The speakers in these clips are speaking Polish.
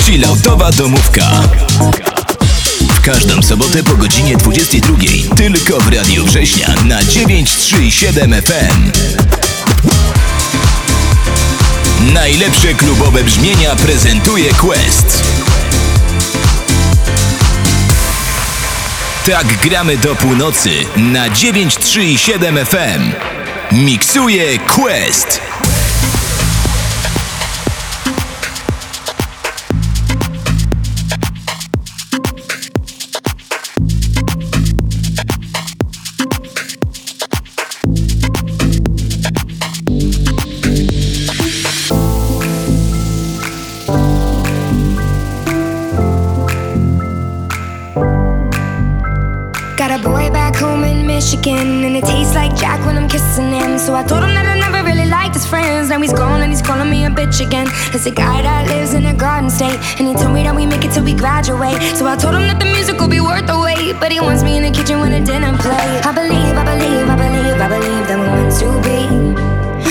Chilloutowa domówka. W każdą sobotę po godzinie 22. Tylko w Radiu Września na 937 FM. Najlepsze klubowe brzmienia prezentuje Quest. Tak gramy do północy na 937 FM. Miksuje Quest. Jack when I'm kissing him So I told him that I never really liked his friends Now he's gone and he's calling me a bitch again It's a guy that lives in a garden state And he told me that we make it till we graduate So I told him that the music will be worth the wait But he wants me in the kitchen when the dinner play I believe, I believe, I believe, I believe that we're meant to be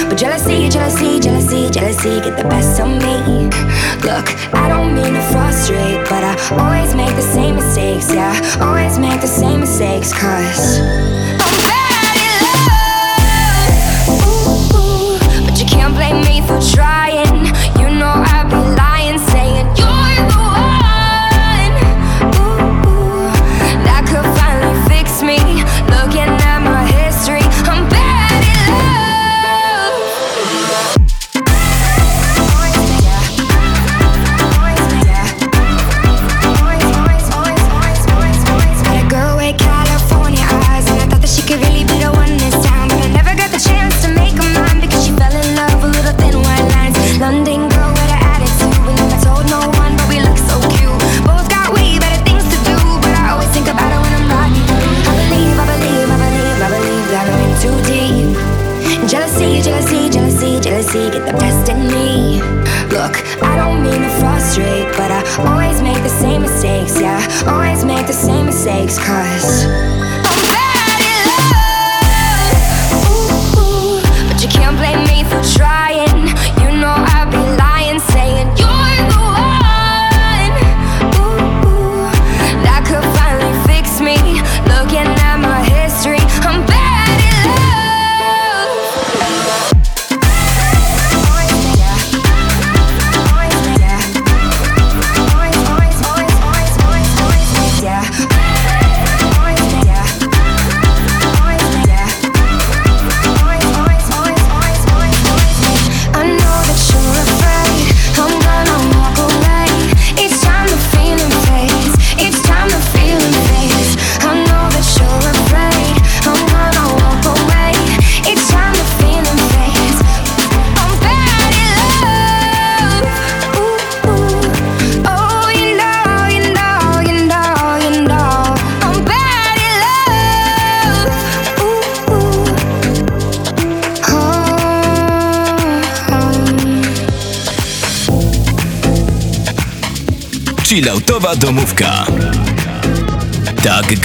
but jealousy, jealousy, jealousy, jealousy get the best of me. Look, I don't mean to frustrate, but I always make the same mistakes, yeah. Always make the same mistakes, cause. try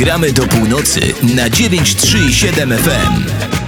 gramy do północy na 937 FM.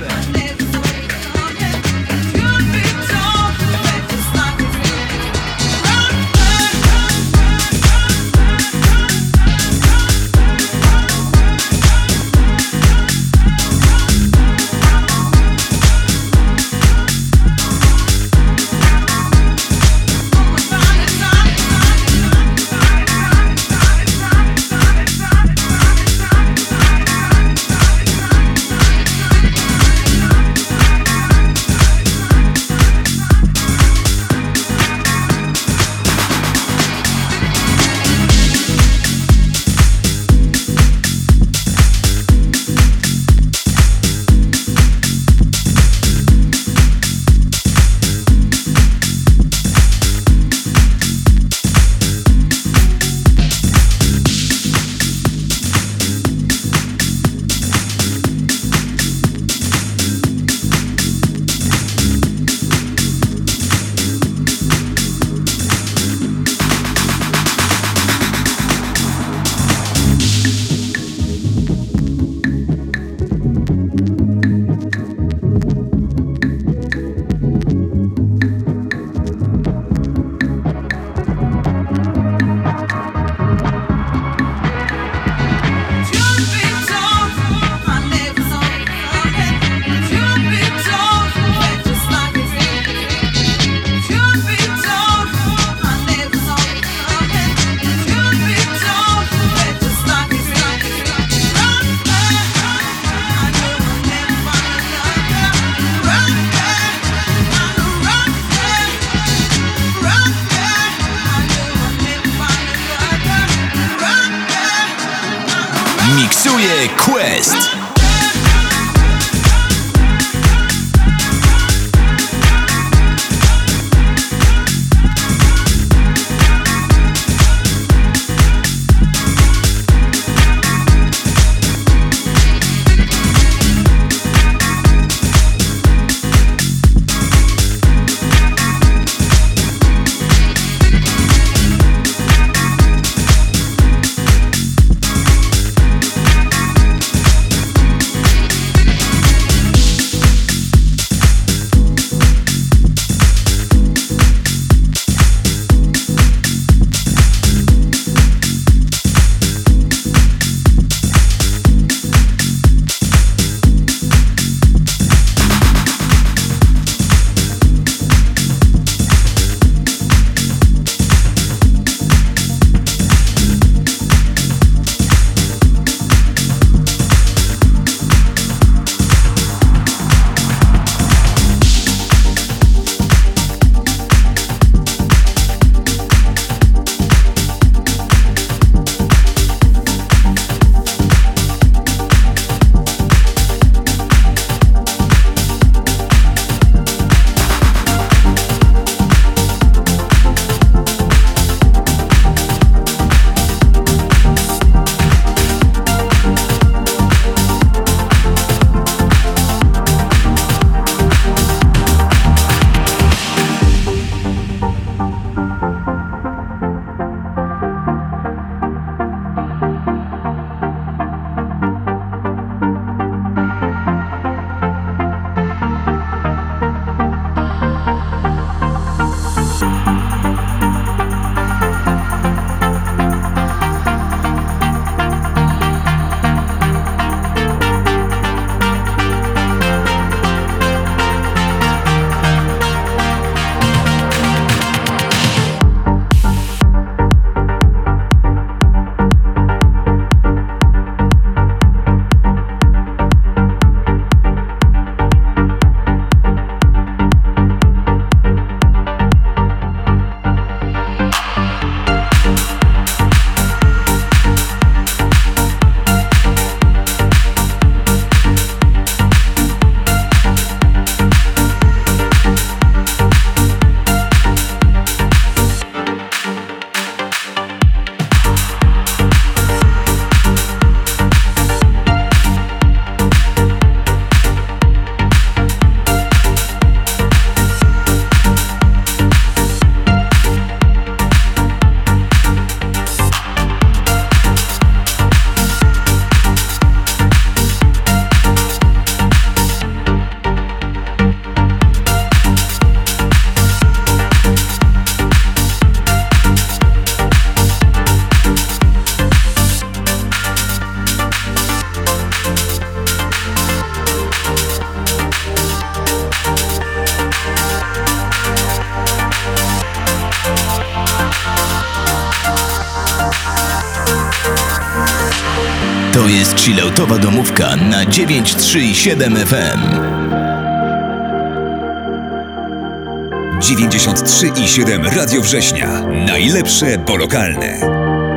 937 FM. 93,7 Radio Września. Najlepsze polokalne. Chilloutowa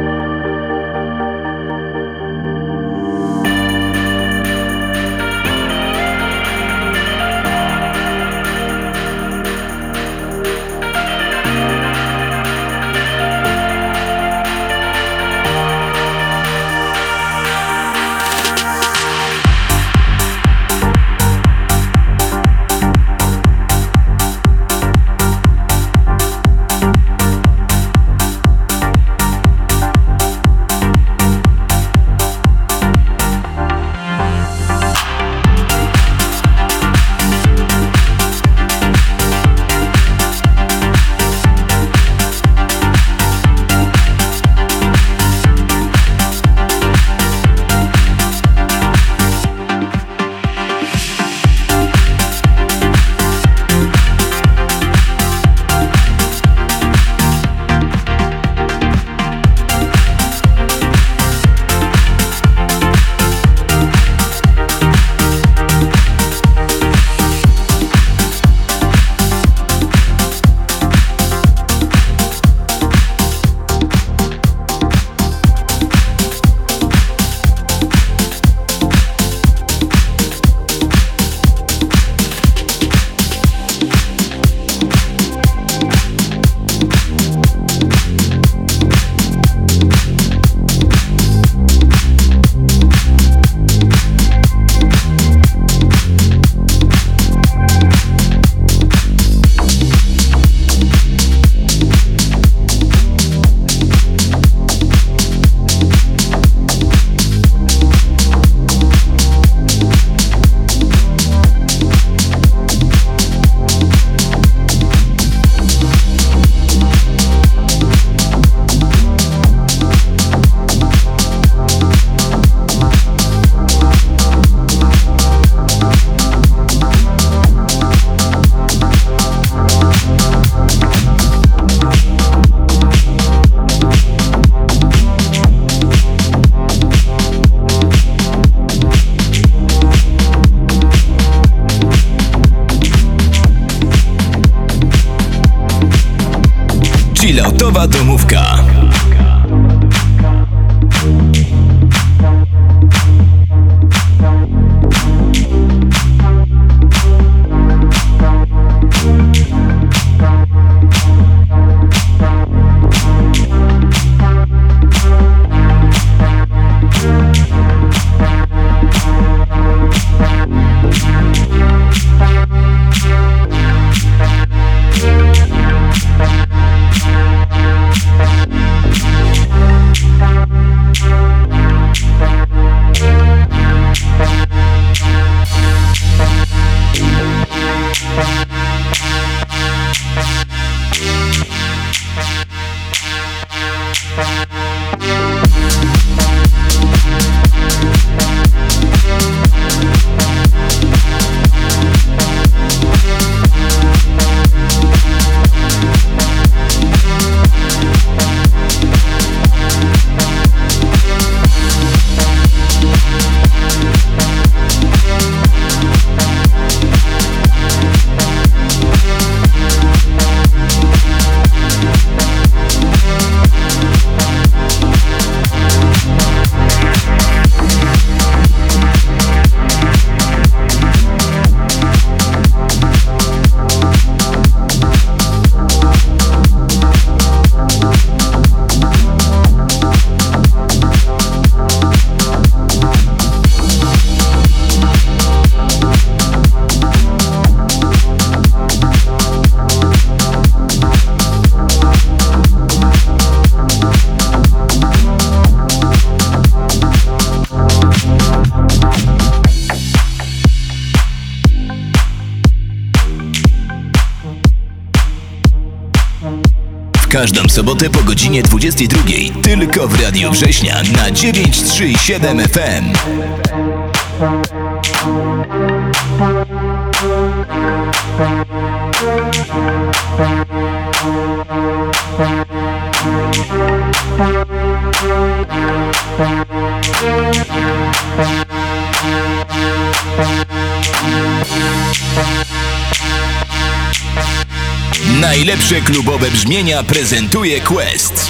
godzinie 22. Tylko w Radiu Września na 937 FM. Najlepsze klubowe brzmienia prezentuje Quest.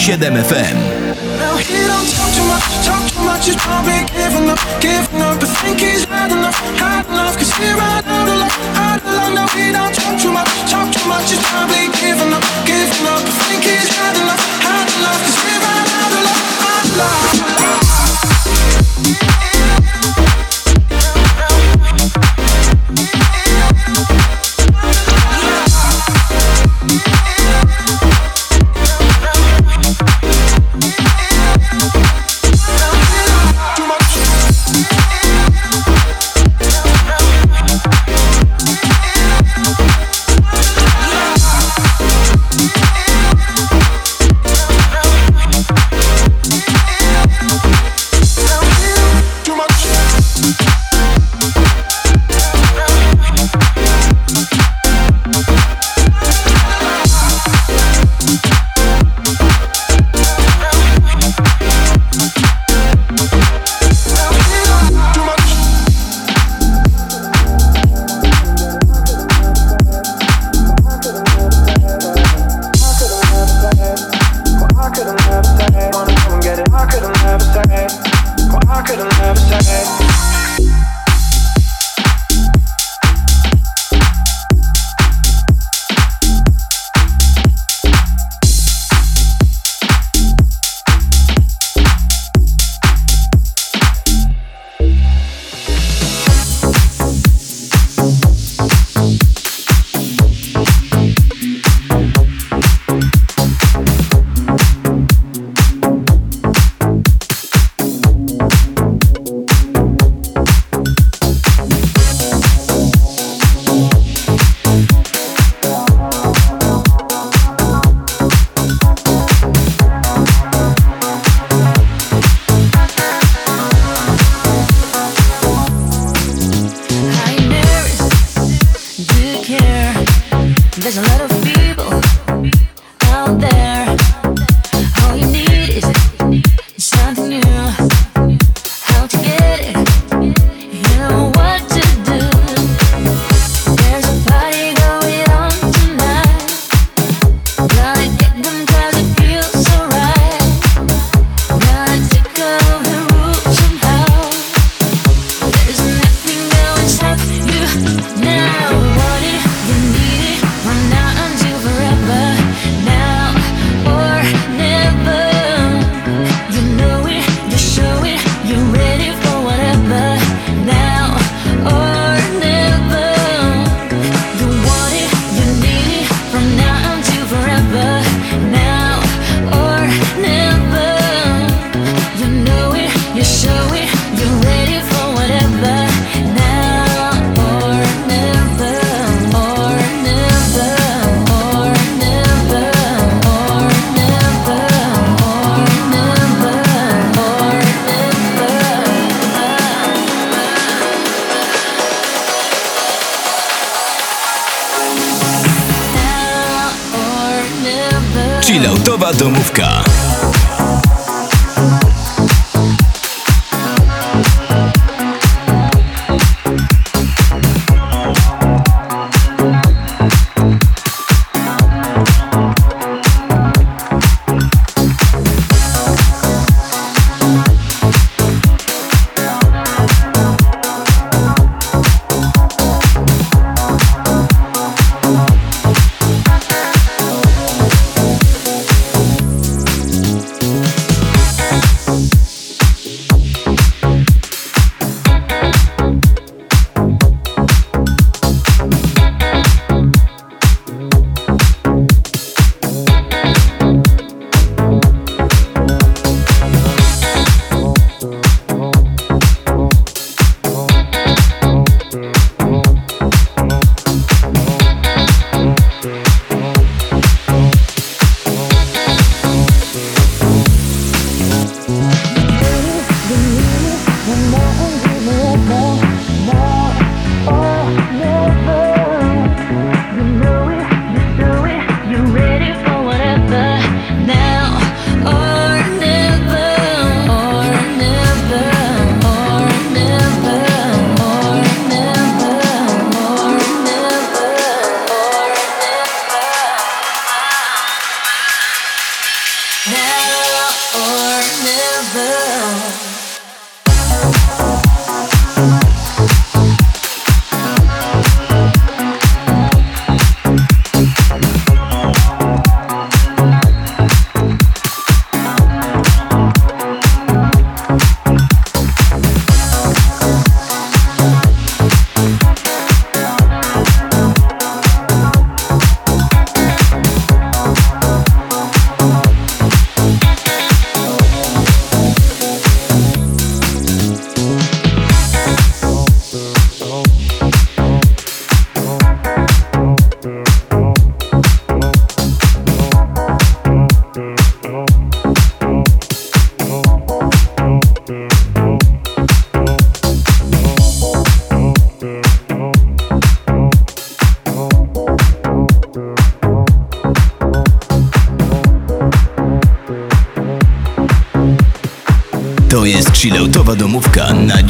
937 FM.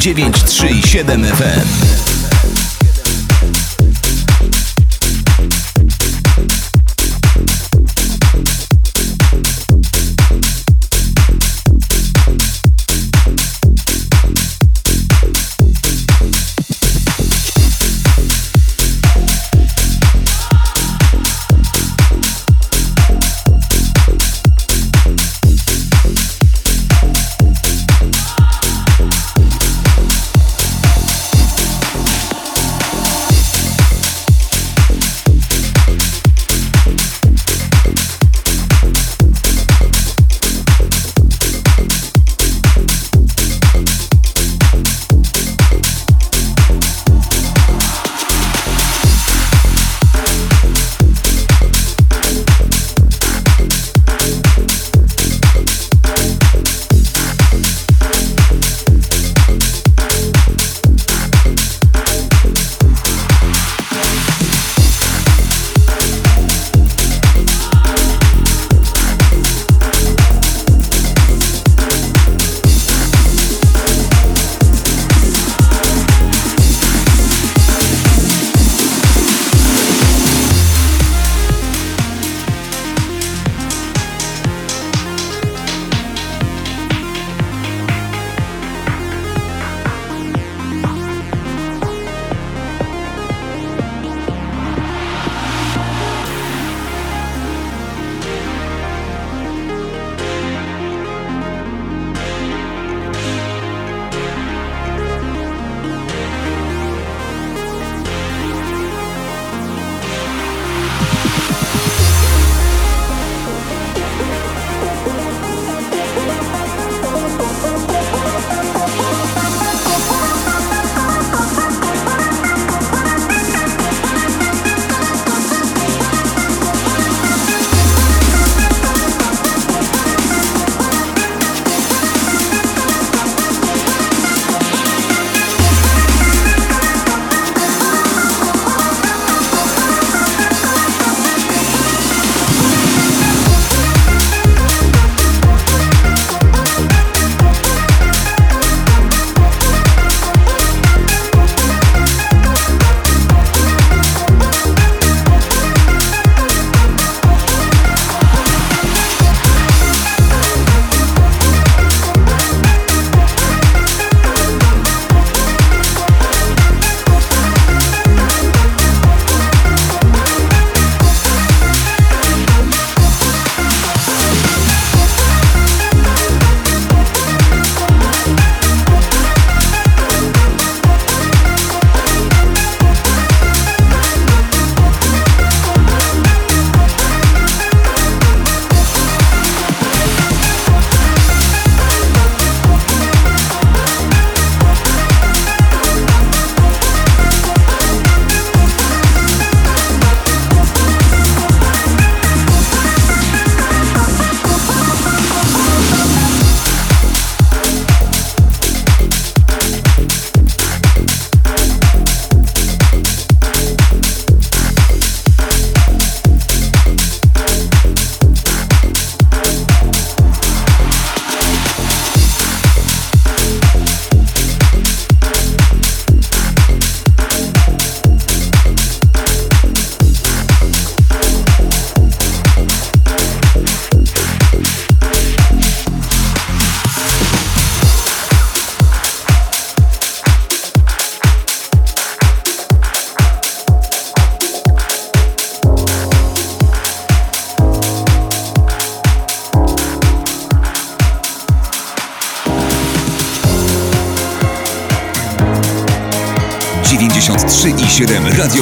937 FM.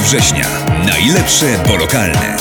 Września. Najlepsze polokalne. Tak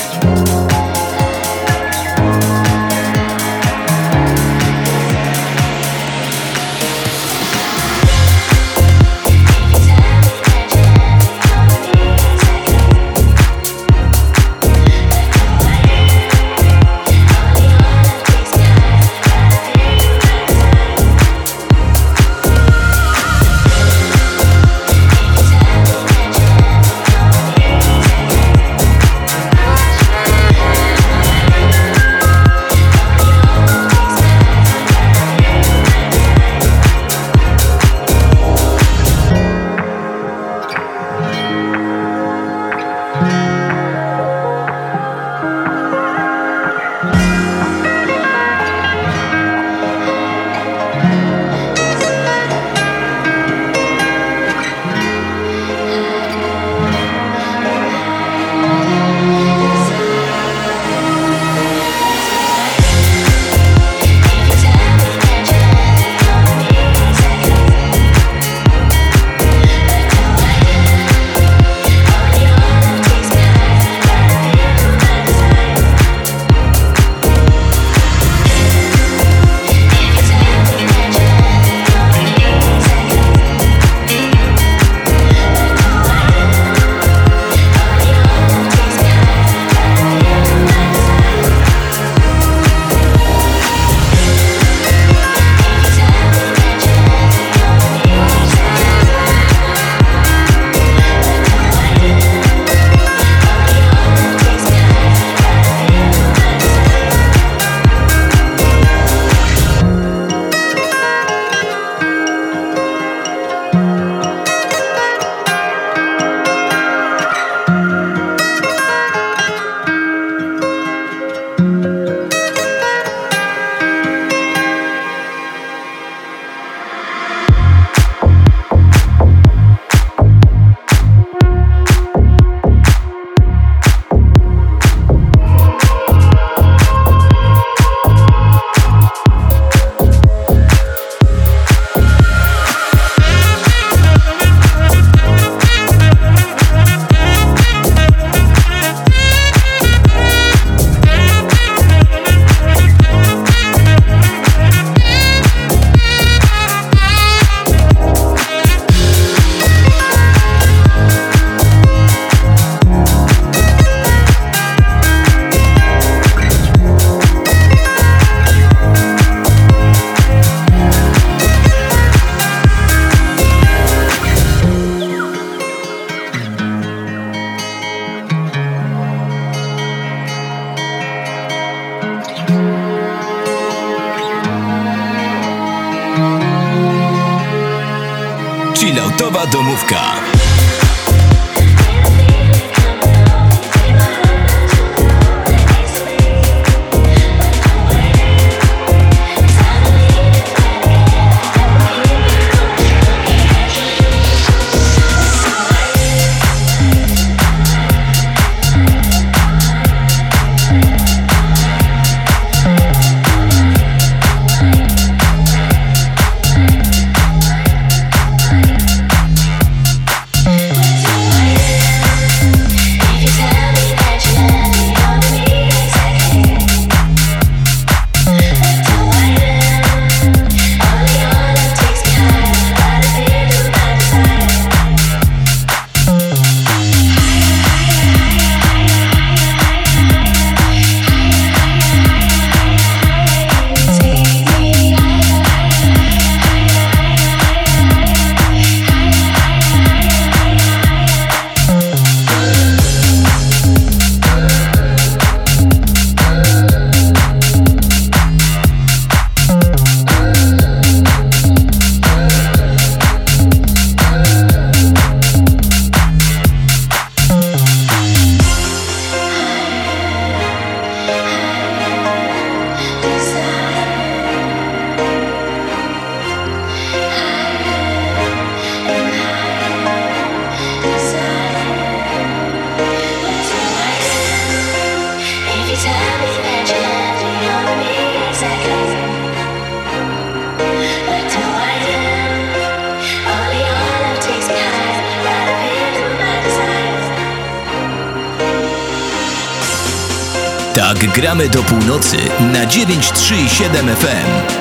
gramy do północy na 937 FM.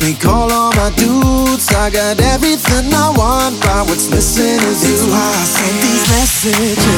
makes me call all my dudes. I got everything I want, but what's missing is you. It's why I send these messages.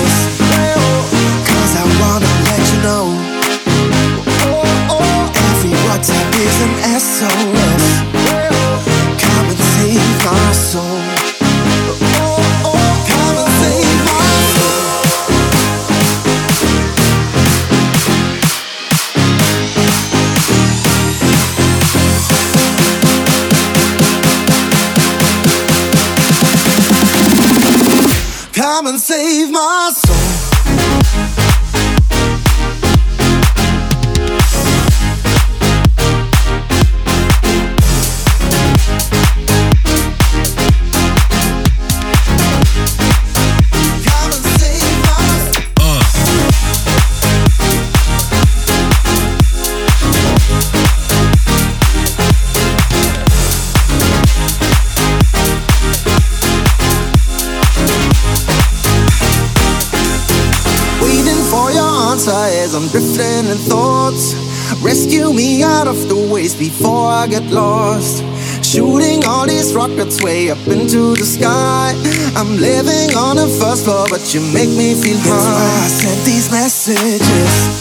I'm living on the first floor, but you make me feel high. That's why I sent these messages.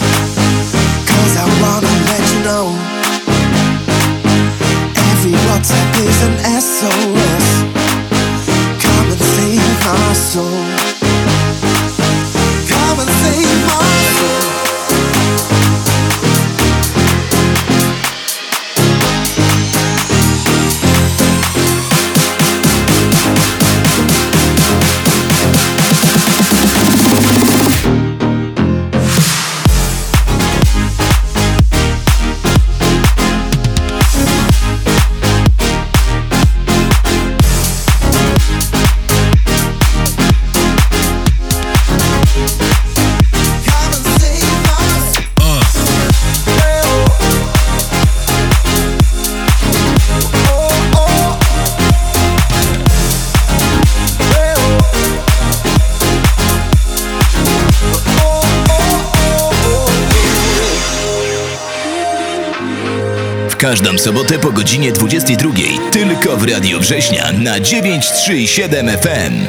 Sobotę po godzinie 22. Tylko w Radio Września na 937 FM.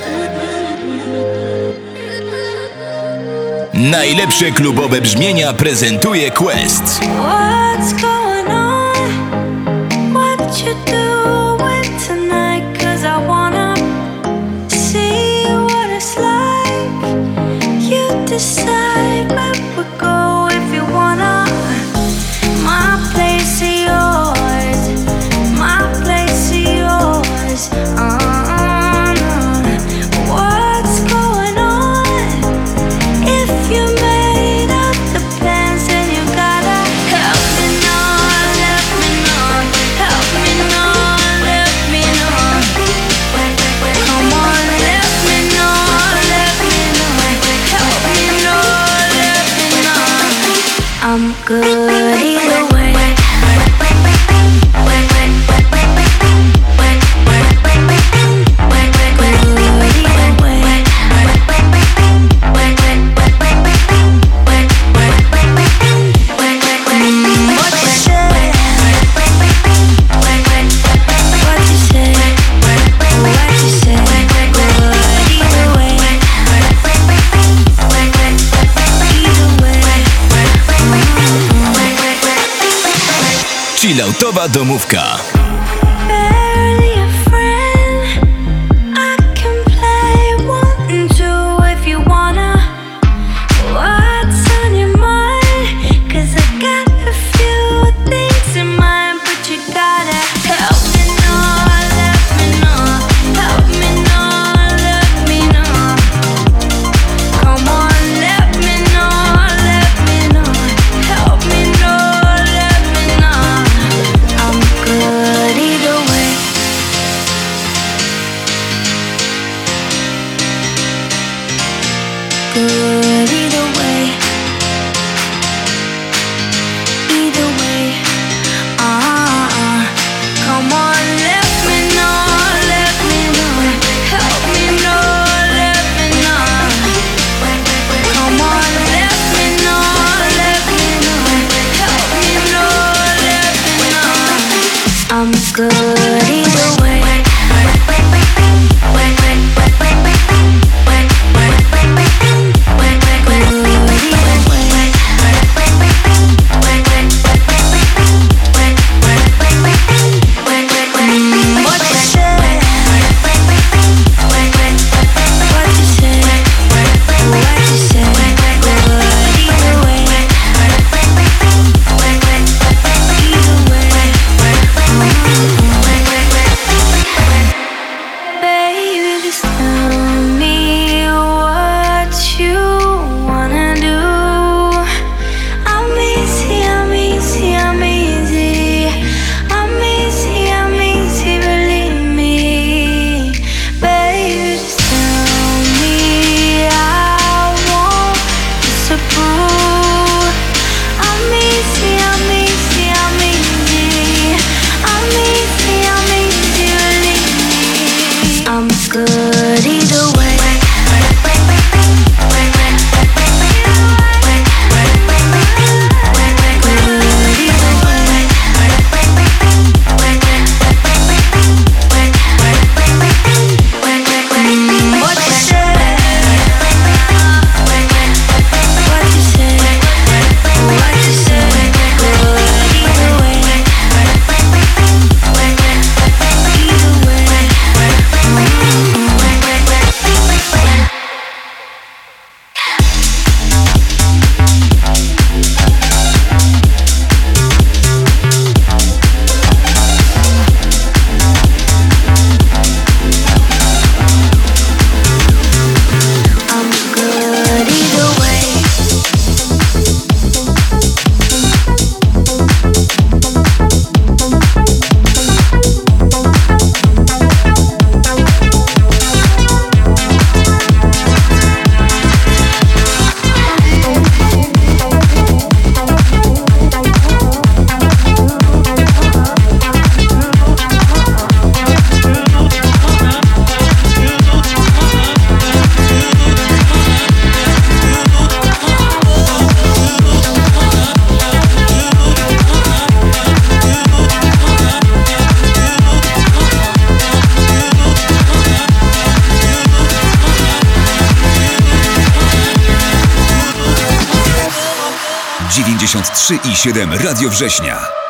Najlepsze klubowe brzmienia prezentuje Quest. good. Chilloutowa domówka. I 7 Radio Września.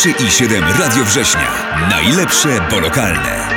93,7 Radio Września. Najlepsze, bo lokalne.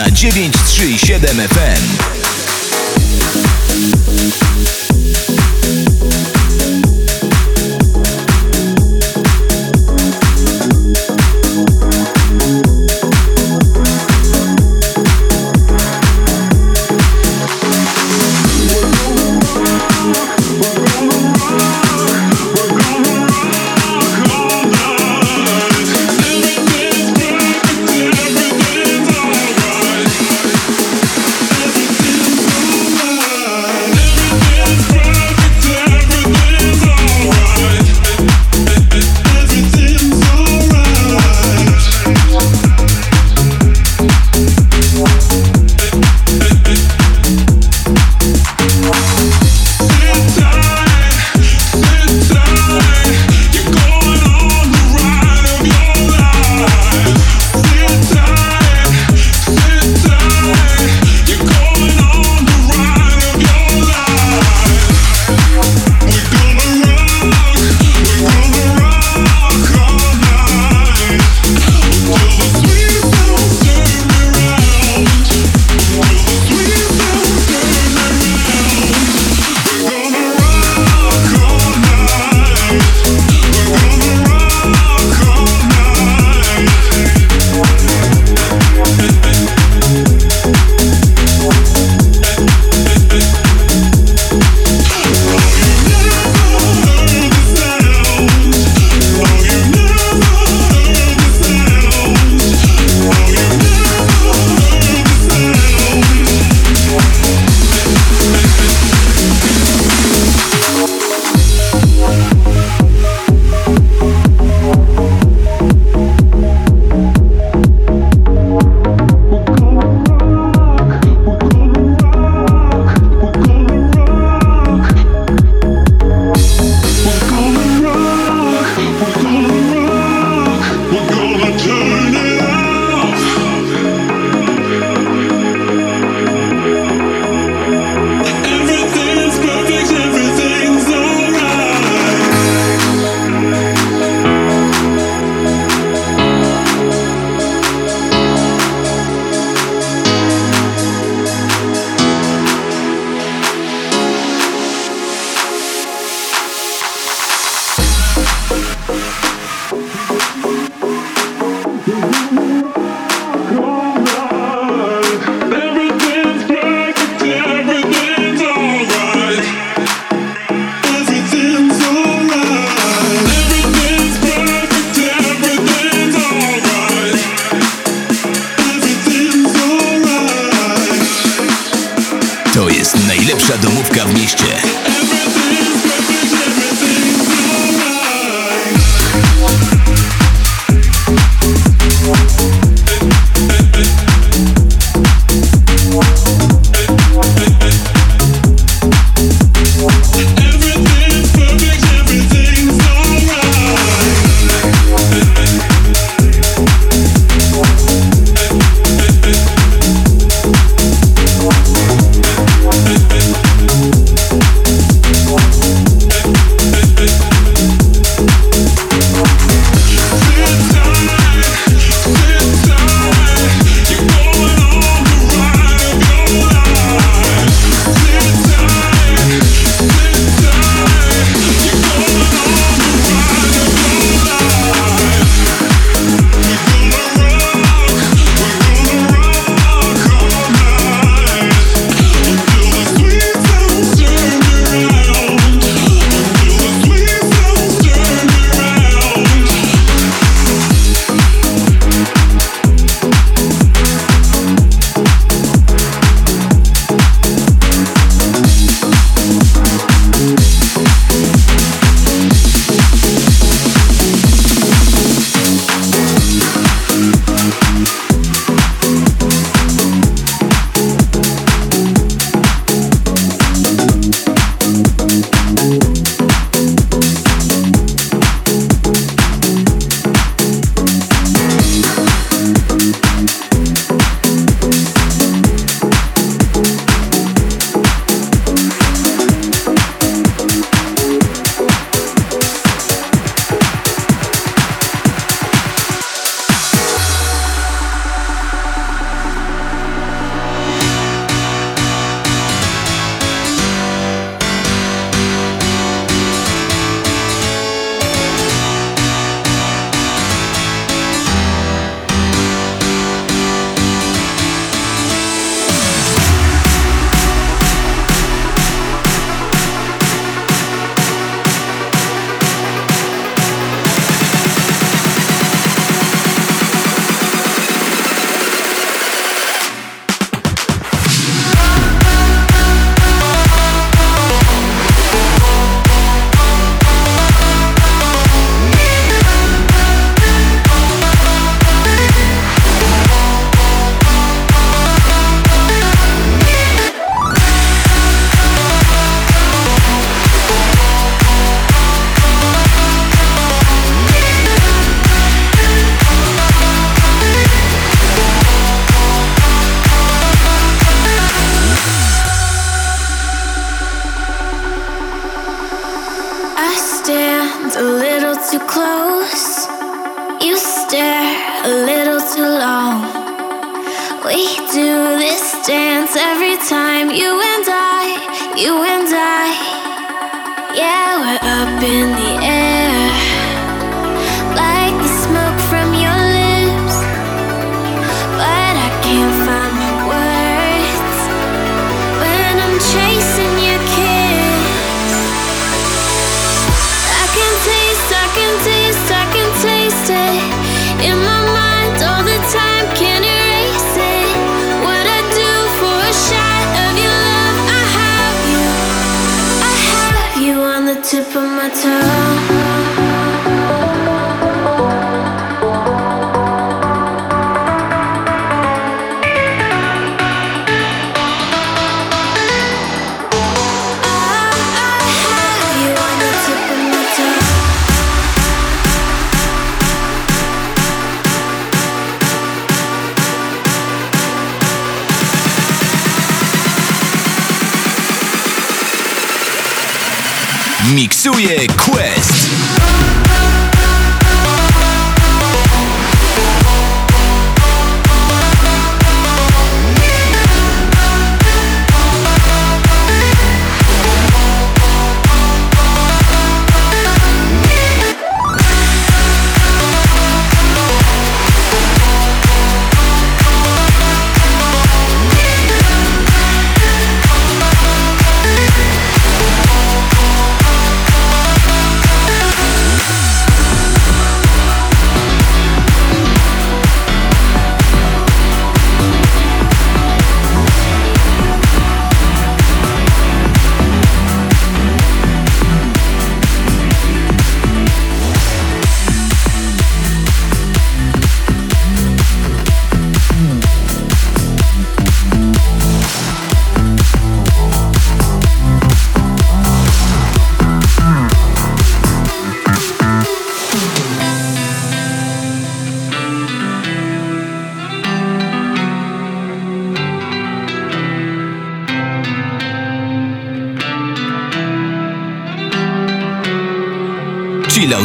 Na 937 FM.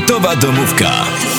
Chilloutowa domówka.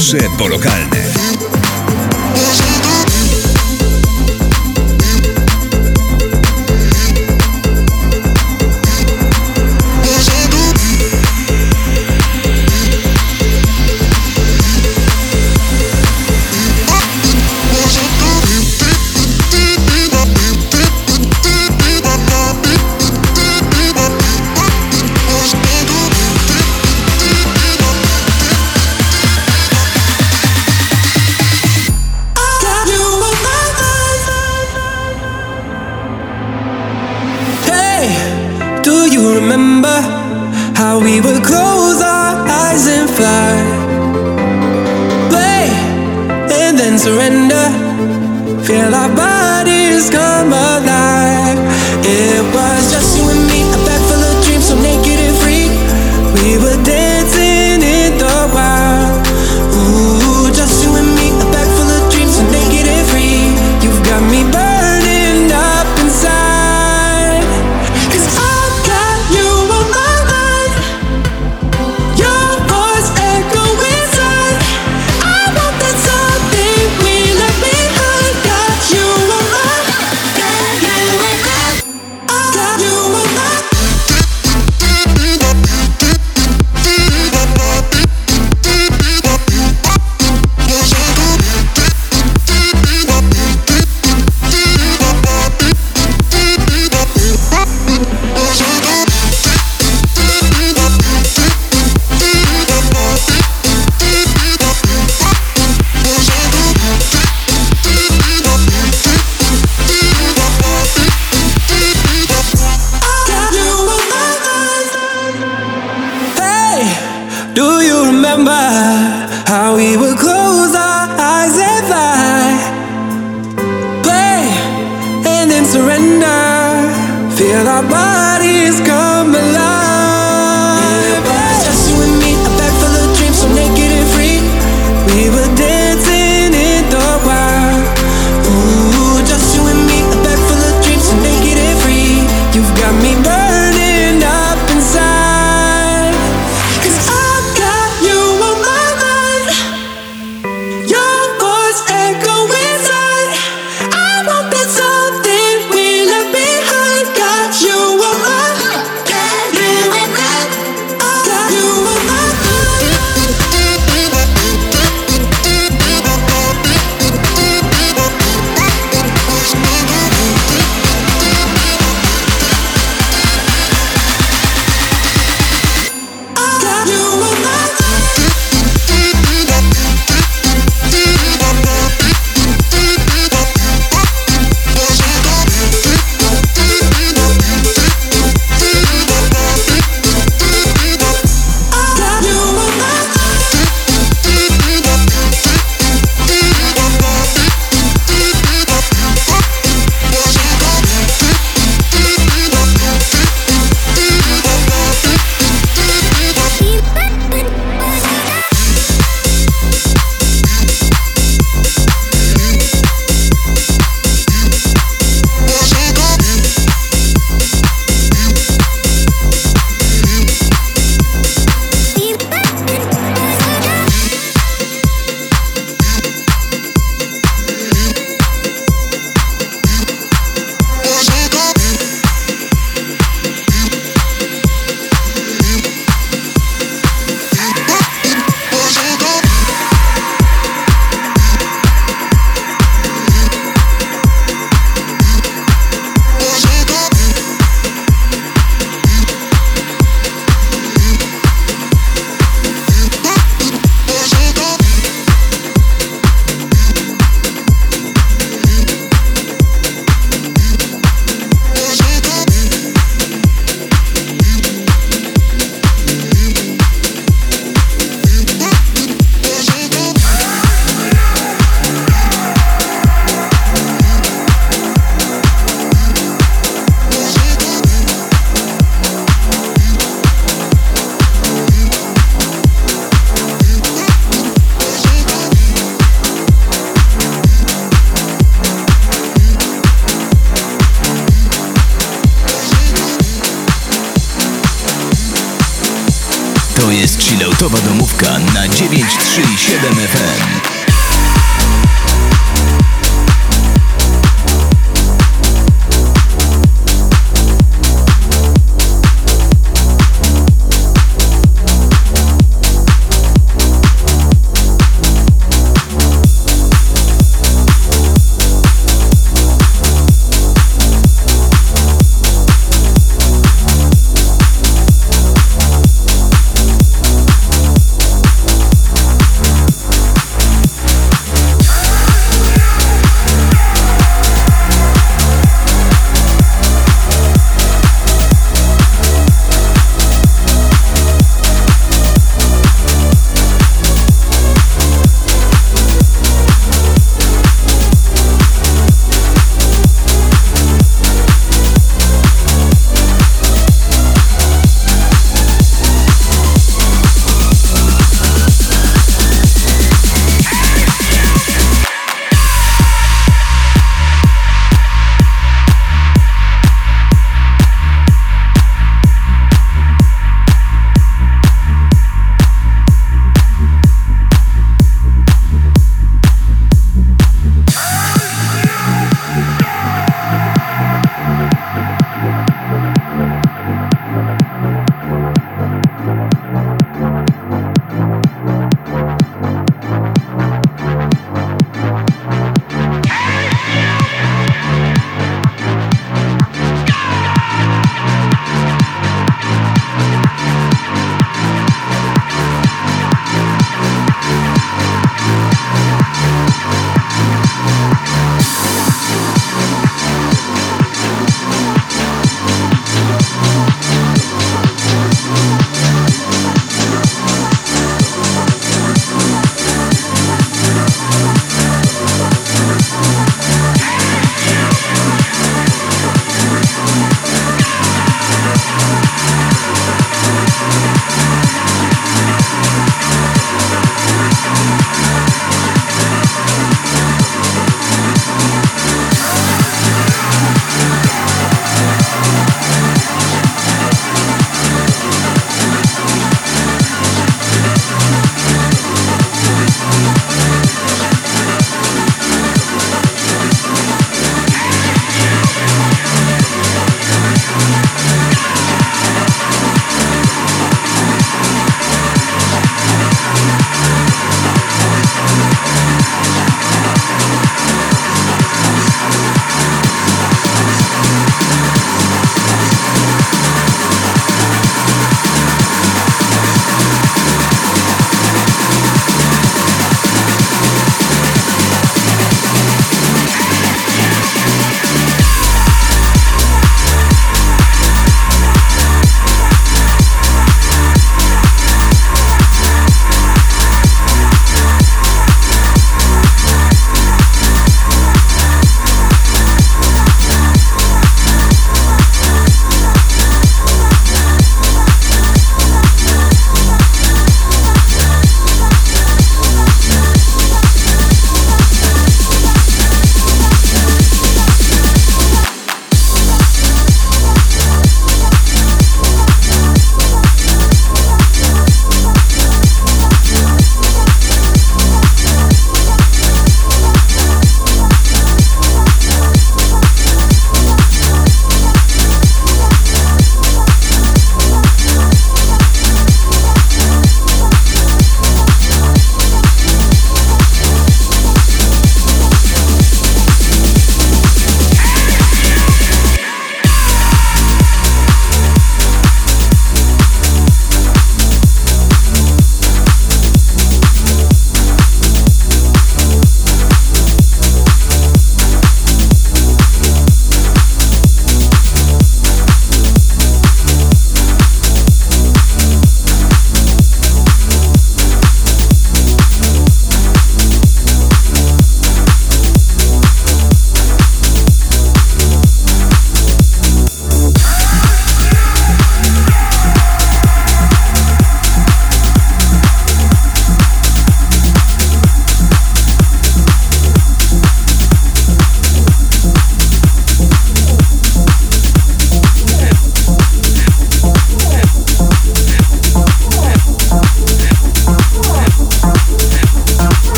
Najlepsze polokalne. till I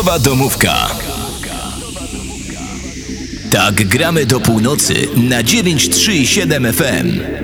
Chilloutowa domówka. Tak gramy do północy na 937 FM.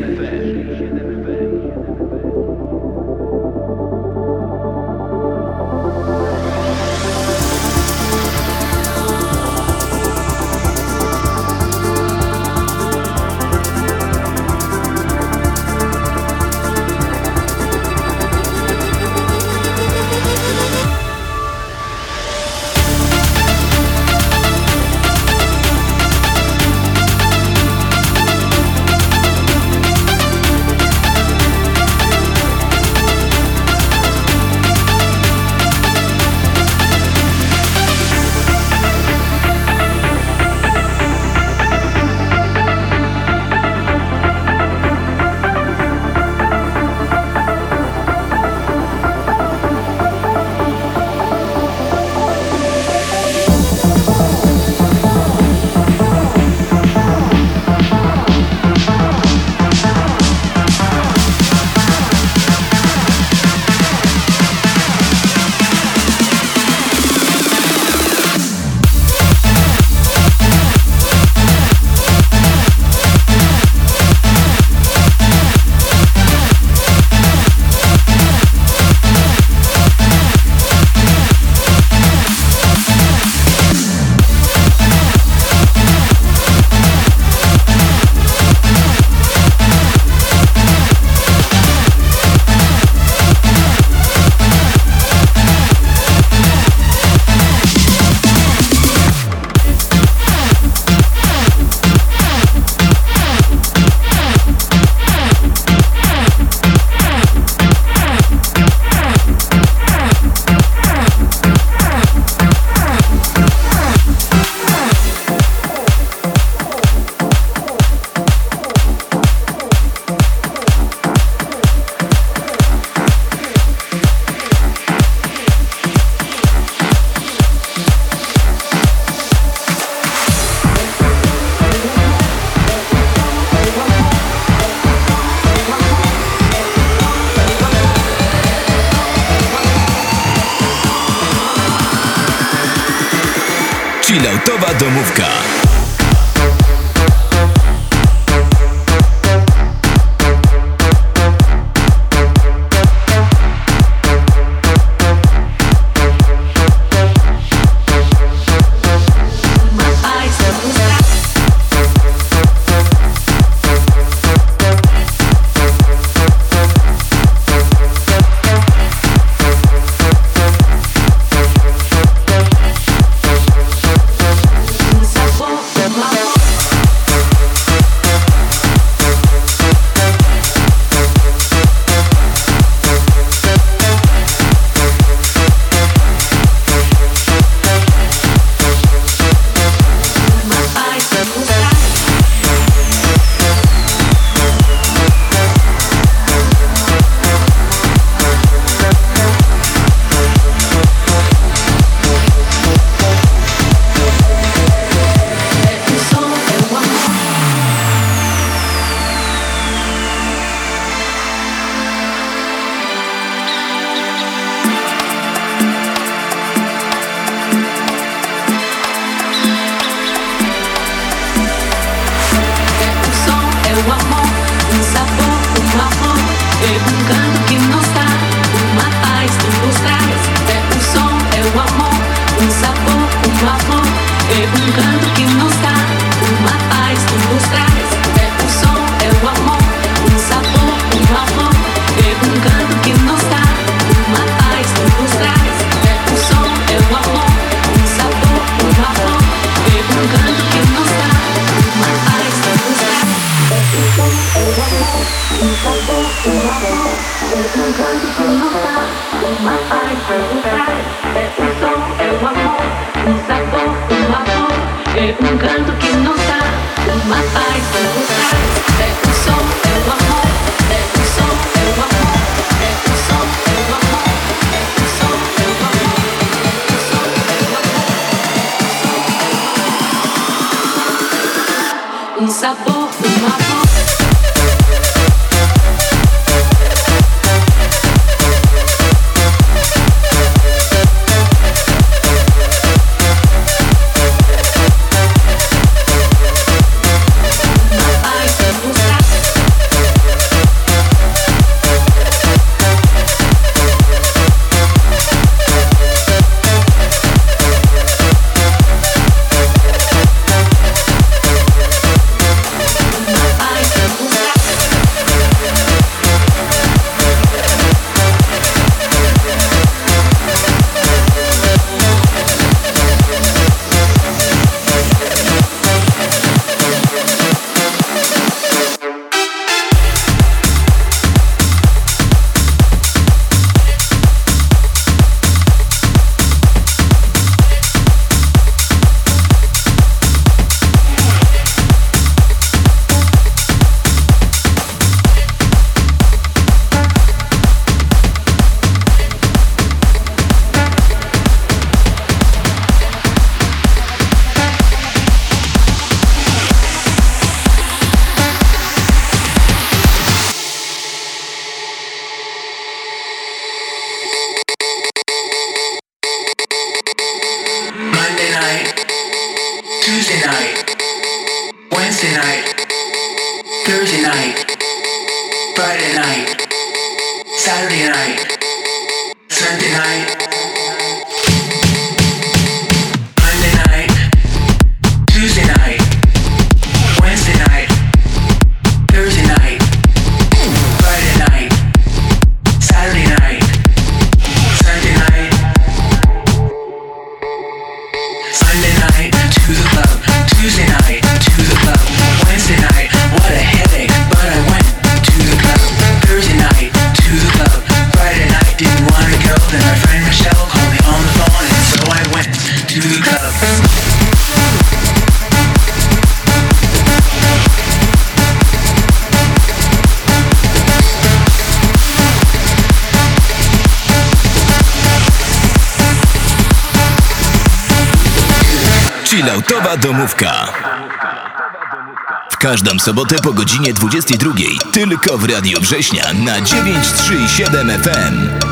Sobotę po godzinie 22. Tylko w Radio Września na 937 FM.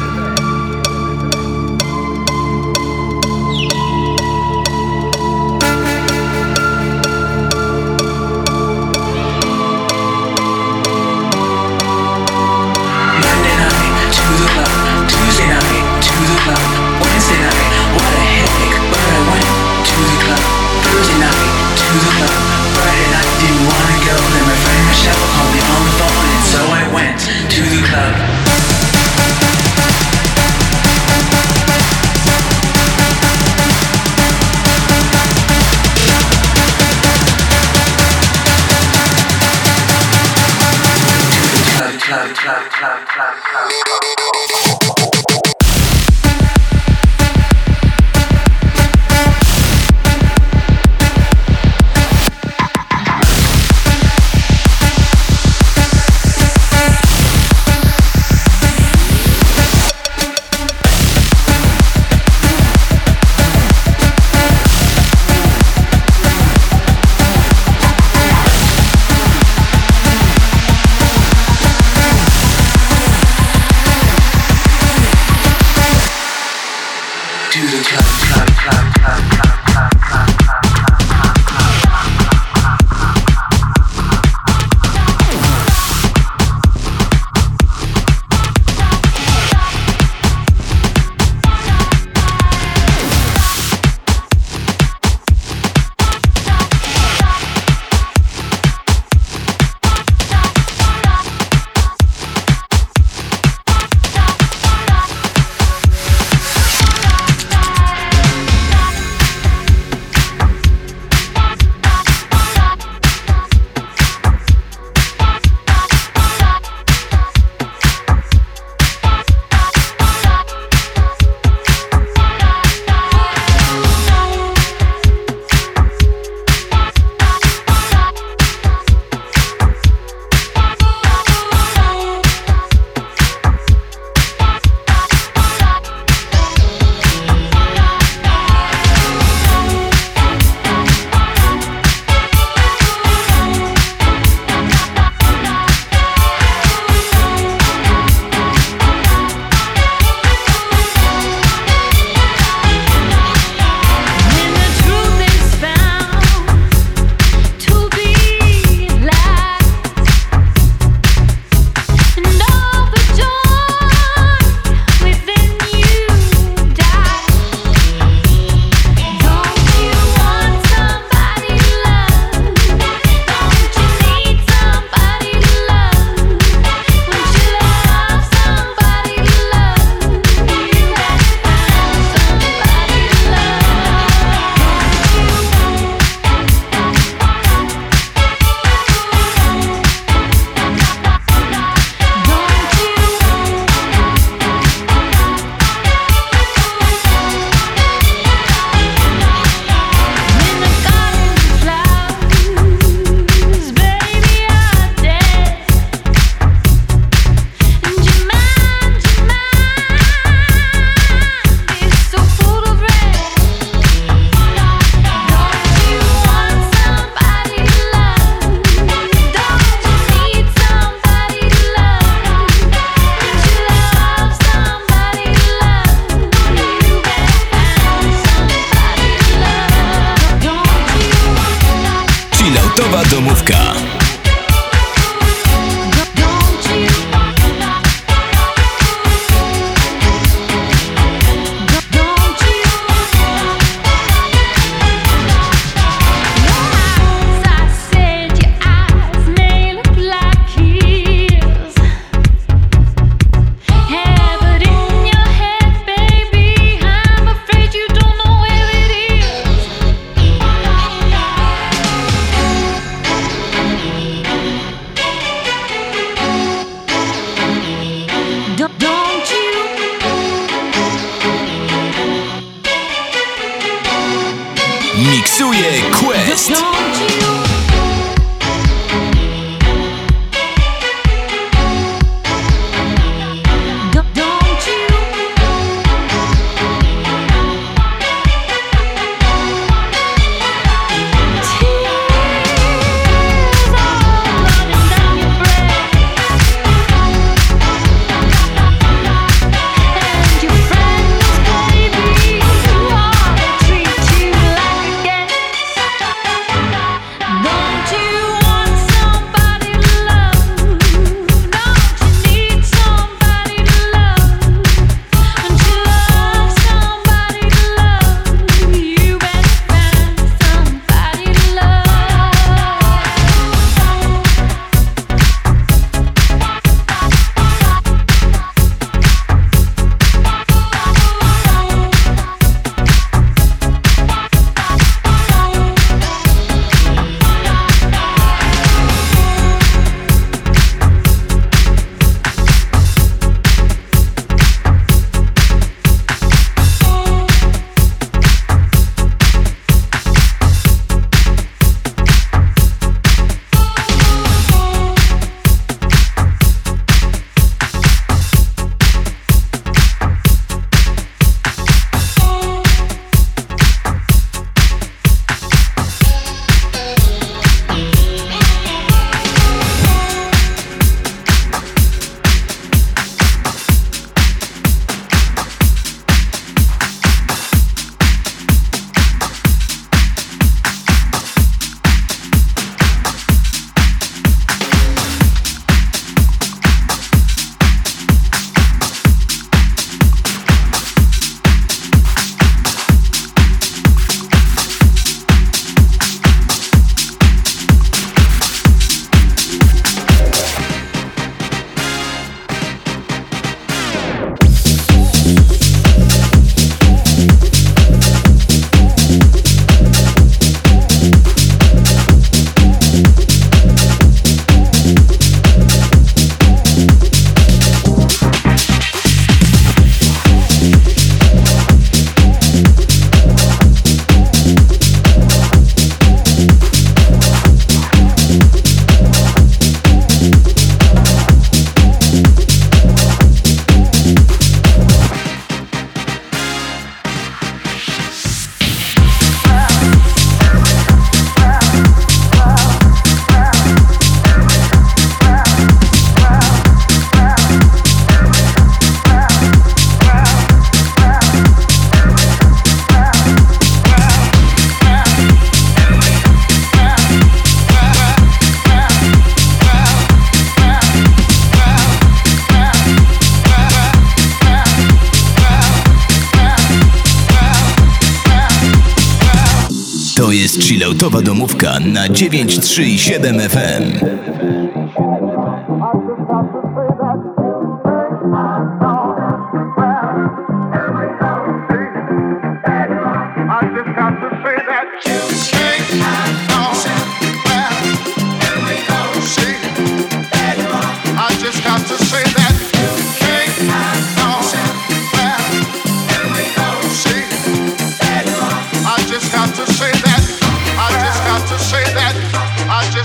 Jest chilloutowa domówka na 937 FM.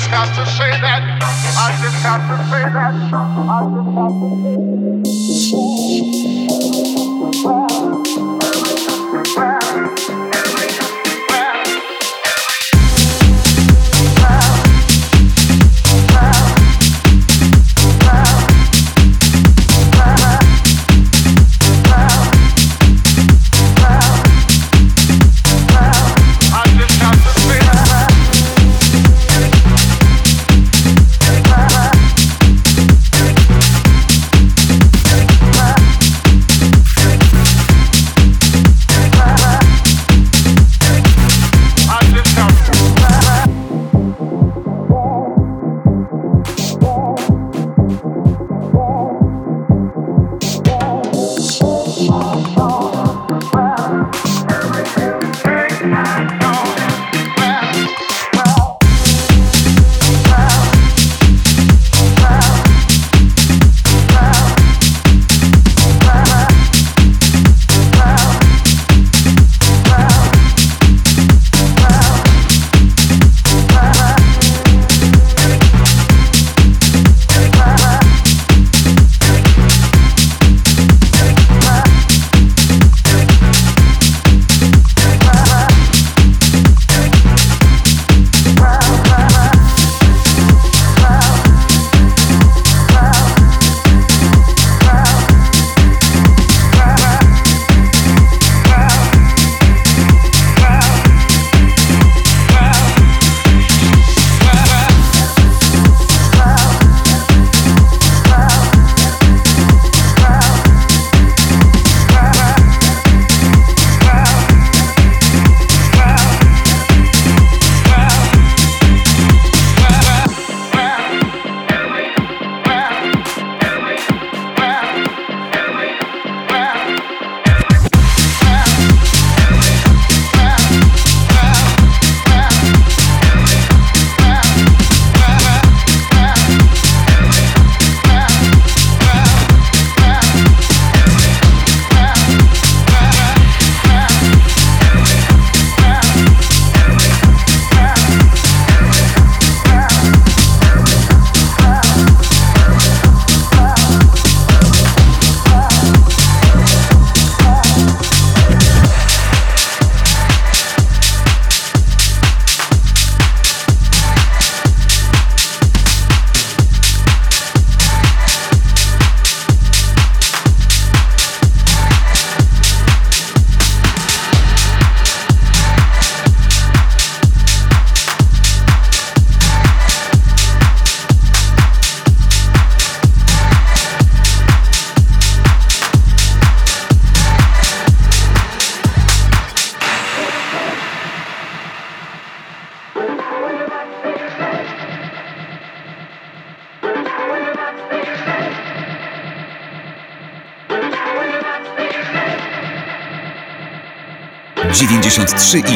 have to say that. I just have to say that. I just have to say that.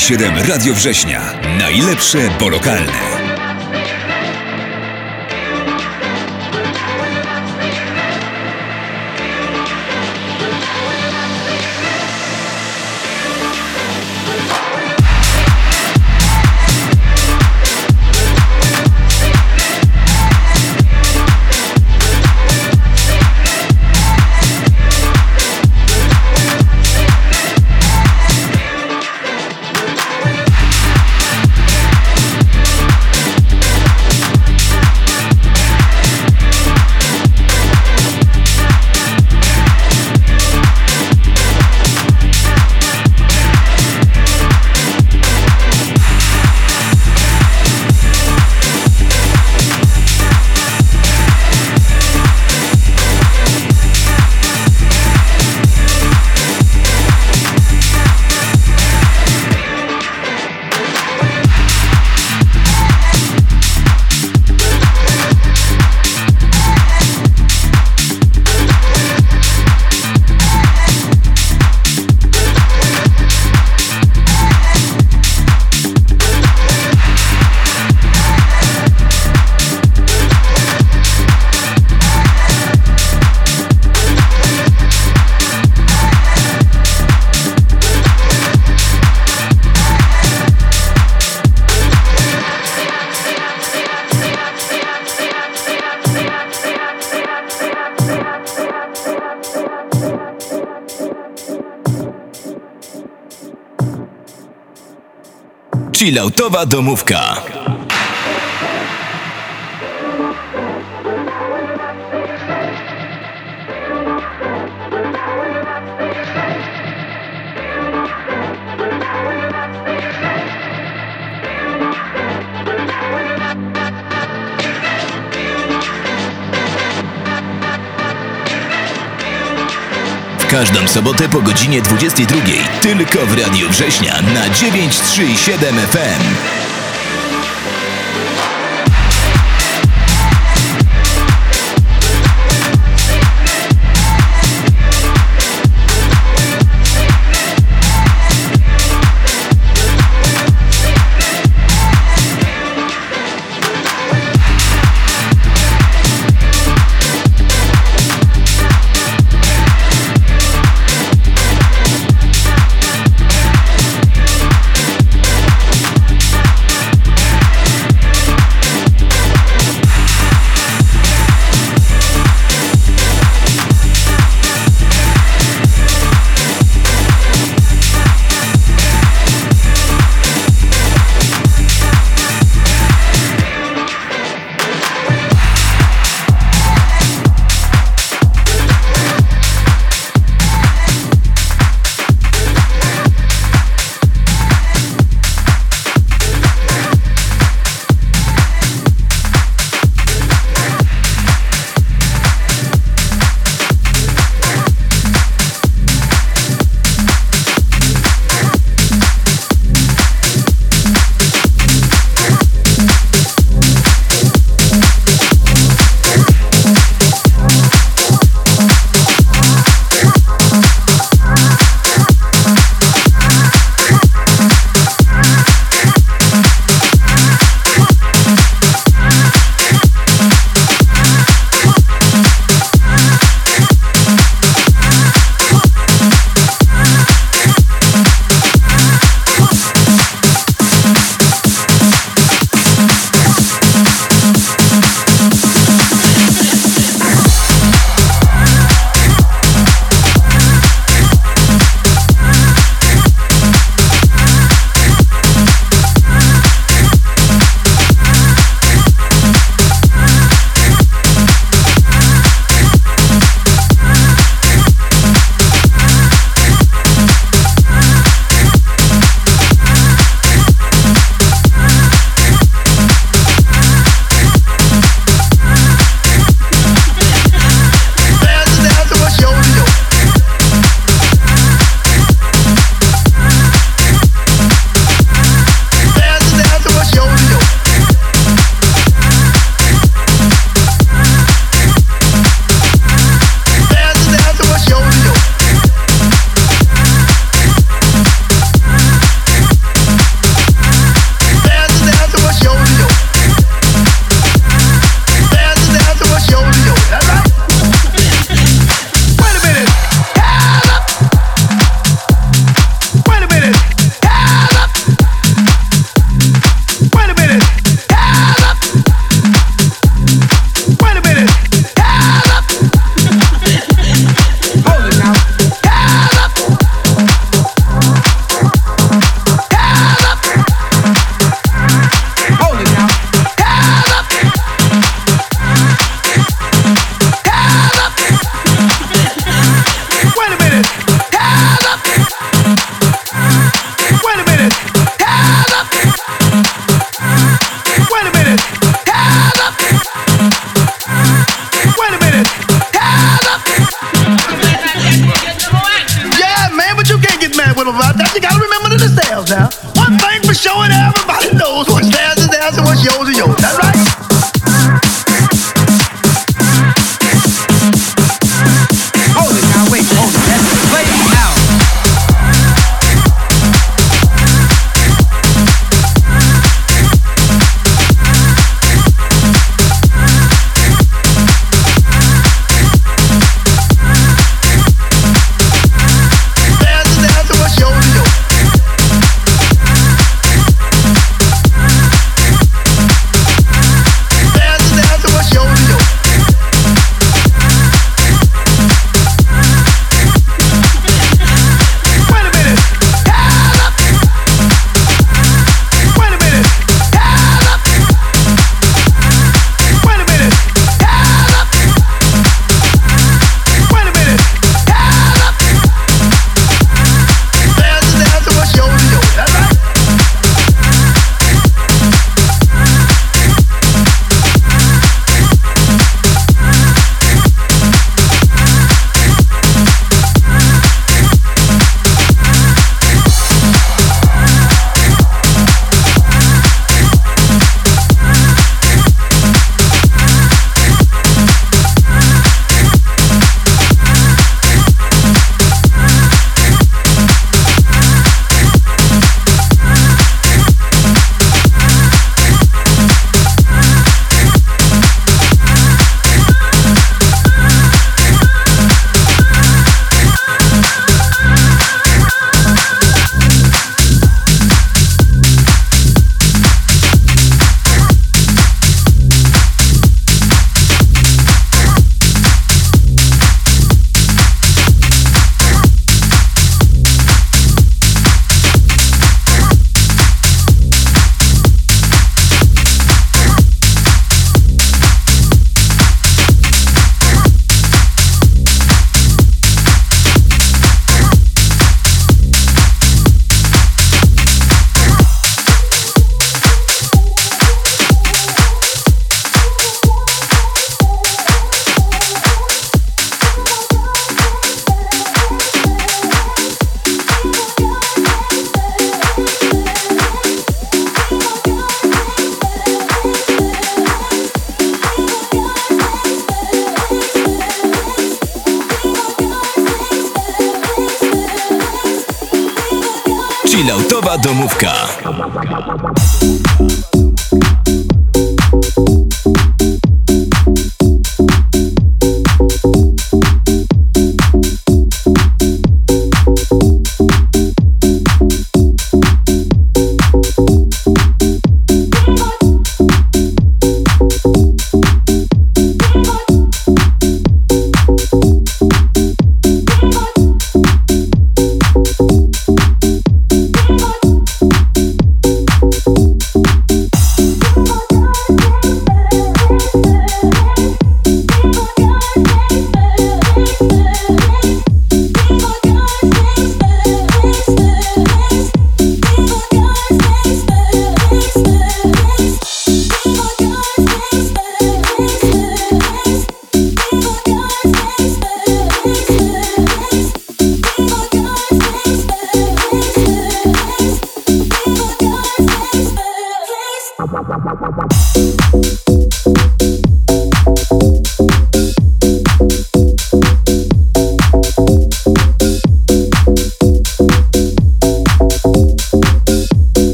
Siedem Radio Września. Najlepsze, bo lokalne. Chilloutowa domówka. Każdą sobotę po godzinie 22. Tylko w Radiu Września na 937 FM.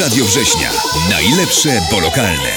Radio Września. Najlepsze, bo lokalne.